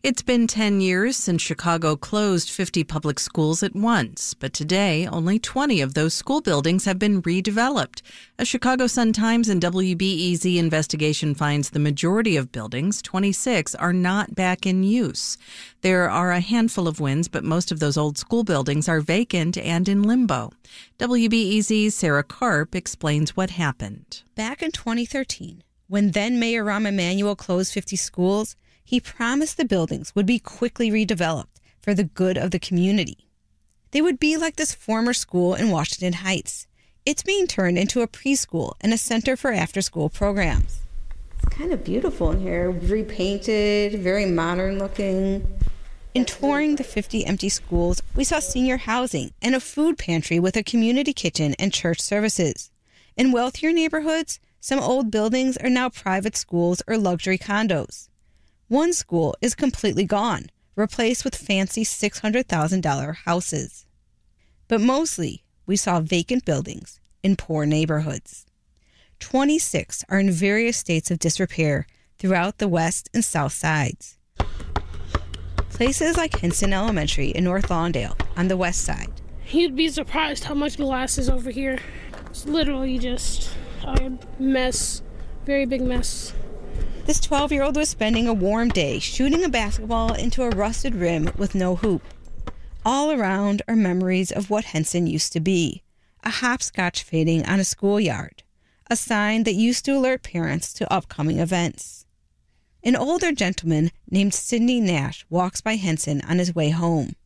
It's been 10 years since Chicago closed 50 public schools at once, but today only 20 of those school buildings have been redeveloped. A Chicago Sun-Times and WBEZ investigation finds the majority of buildings, 26, are not back in use. There are a handful of wins, but most of those old school buildings are vacant and in limbo. WBEZ's Sarah Karp explains what happened. Back in 2013, when then Mayor Rahm Emanuel closed 50 schools, he promised the buildings would be quickly redeveloped for the good of the community. They would be like this former school in Washington Heights. It's being turned into a preschool and a center for after school programs. It's kind of beautiful in here, repainted, very modern looking. In touring the 50 empty schools, we saw senior housing and a food pantry with a community kitchen and church services. In wealthier neighborhoods, some old buildings are now private schools or luxury condos. One school is completely gone, replaced with fancy $600,000 houses. But mostly, we saw vacant buildings in poor neighborhoods. 26 are in various states of disrepair throughout the west and south sides. Places like Henson Elementary in North Lawndale on the west side. You'd be surprised how much glass is over here. It's literally just a mess, very big mess. This 12 year old was spending a warm day shooting a basketball into a rusted rim with no hoop. All around are memories of what Henson used to be a hopscotch fading on a schoolyard, a sign that used to alert parents to upcoming events. An older gentleman named Sidney Nash walks by Henson on his way home.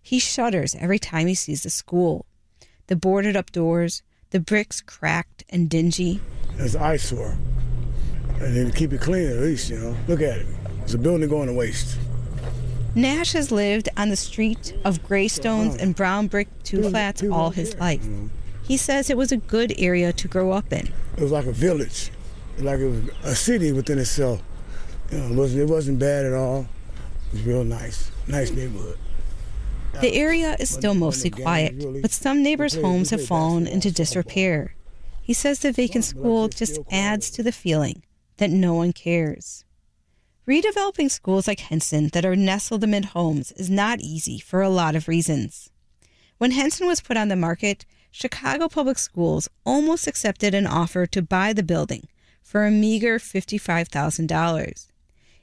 He shudders every time he sees the school. The boarded up doors, the bricks cracked and dingy. It's eyesore and then keep it clean at least, you know. Look at it. It's a building going to waste. Nash has lived on the street of gray stones and brown brick two flats all his life. He says it was a good area to grow up in. It was like a village, like it was a city within itself. You know, it wasn't, it wasn't bad at all. It was real nice, nice neighborhood. The area is still mostly quiet, but some neighbors' homes have fallen into disrepair. He says the vacant school just adds to the feeling that no one cares. Redeveloping schools like Henson that are nestled amid homes is not easy for a lot of reasons. When Henson was put on the market, Chicago Public Schools almost accepted an offer to buy the building for a meager $55,000.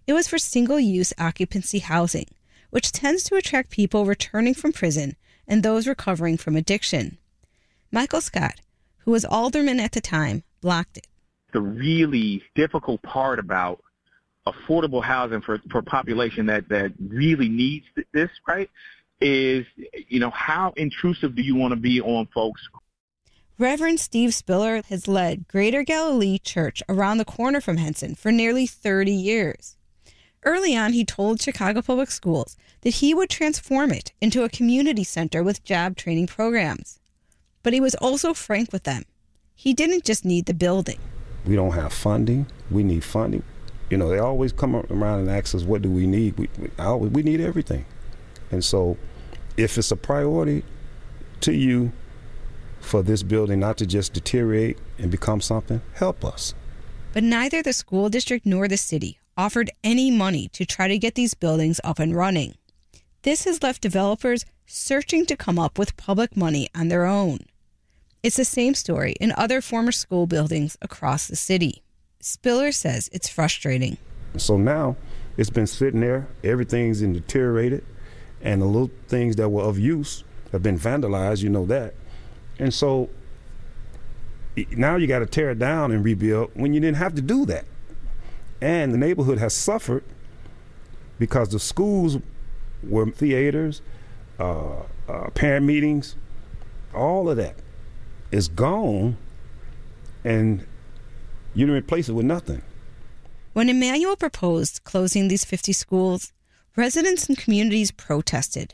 It was for single use occupancy housing, which tends to attract people returning from prison and those recovering from addiction. Michael Scott, who was alderman at the time, blocked it the really difficult part about affordable housing for for a population that that really needs this, right? Is you know how intrusive do you want to be on folks? Reverend Steve Spiller has led Greater Galilee Church around the corner from Henson for nearly 30 years. Early on, he told Chicago Public Schools that he would transform it into a community center with job training programs. But he was also frank with them. He didn't just need the building. We don't have funding. We need funding. You know, they always come around and ask us, what do we need? We, we, always, we need everything. And so if it's a priority to you for this building not to just deteriorate and become something, help us. But neither the school district nor the city offered any money to try to get these buildings up and running. This has left developers searching to come up with public money on their own. It's the same story in other former school buildings across the city. Spiller says it's frustrating. So now it's been sitting there, everything's in deteriorated, and the little things that were of use have been vandalized, you know that. And so now you got to tear it down and rebuild when you didn't have to do that. And the neighborhood has suffered because the schools were theaters, uh, uh, parent meetings, all of that is gone and you didn't replace it with nothing. When Emanuel proposed closing these 50 schools, residents and communities protested.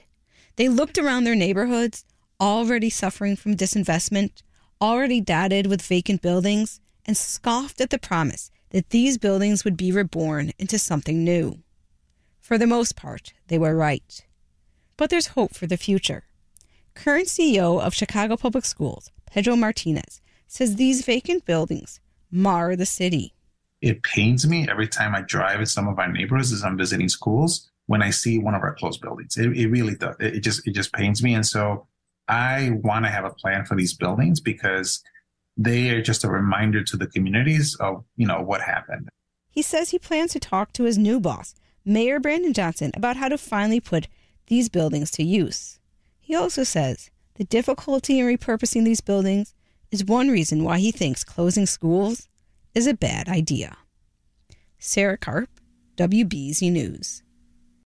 They looked around their neighborhoods, already suffering from disinvestment, already dotted with vacant buildings, and scoffed at the promise that these buildings would be reborn into something new. For the most part, they were right. But there's hope for the future. Current CEO of Chicago Public Schools, Pedro Martinez, says these vacant buildings mar the city. It pains me every time I drive in some of our neighborhoods as I'm visiting schools when I see one of our closed buildings. It, it really does. It, it just it just pains me, and so I want to have a plan for these buildings because they are just a reminder to the communities of you know what happened. He says he plans to talk to his new boss, Mayor Brandon Johnson, about how to finally put these buildings to use. He also says the difficulty in repurposing these buildings is one reason why he thinks closing schools is a bad idea. Sarah Karp, WBEZ News.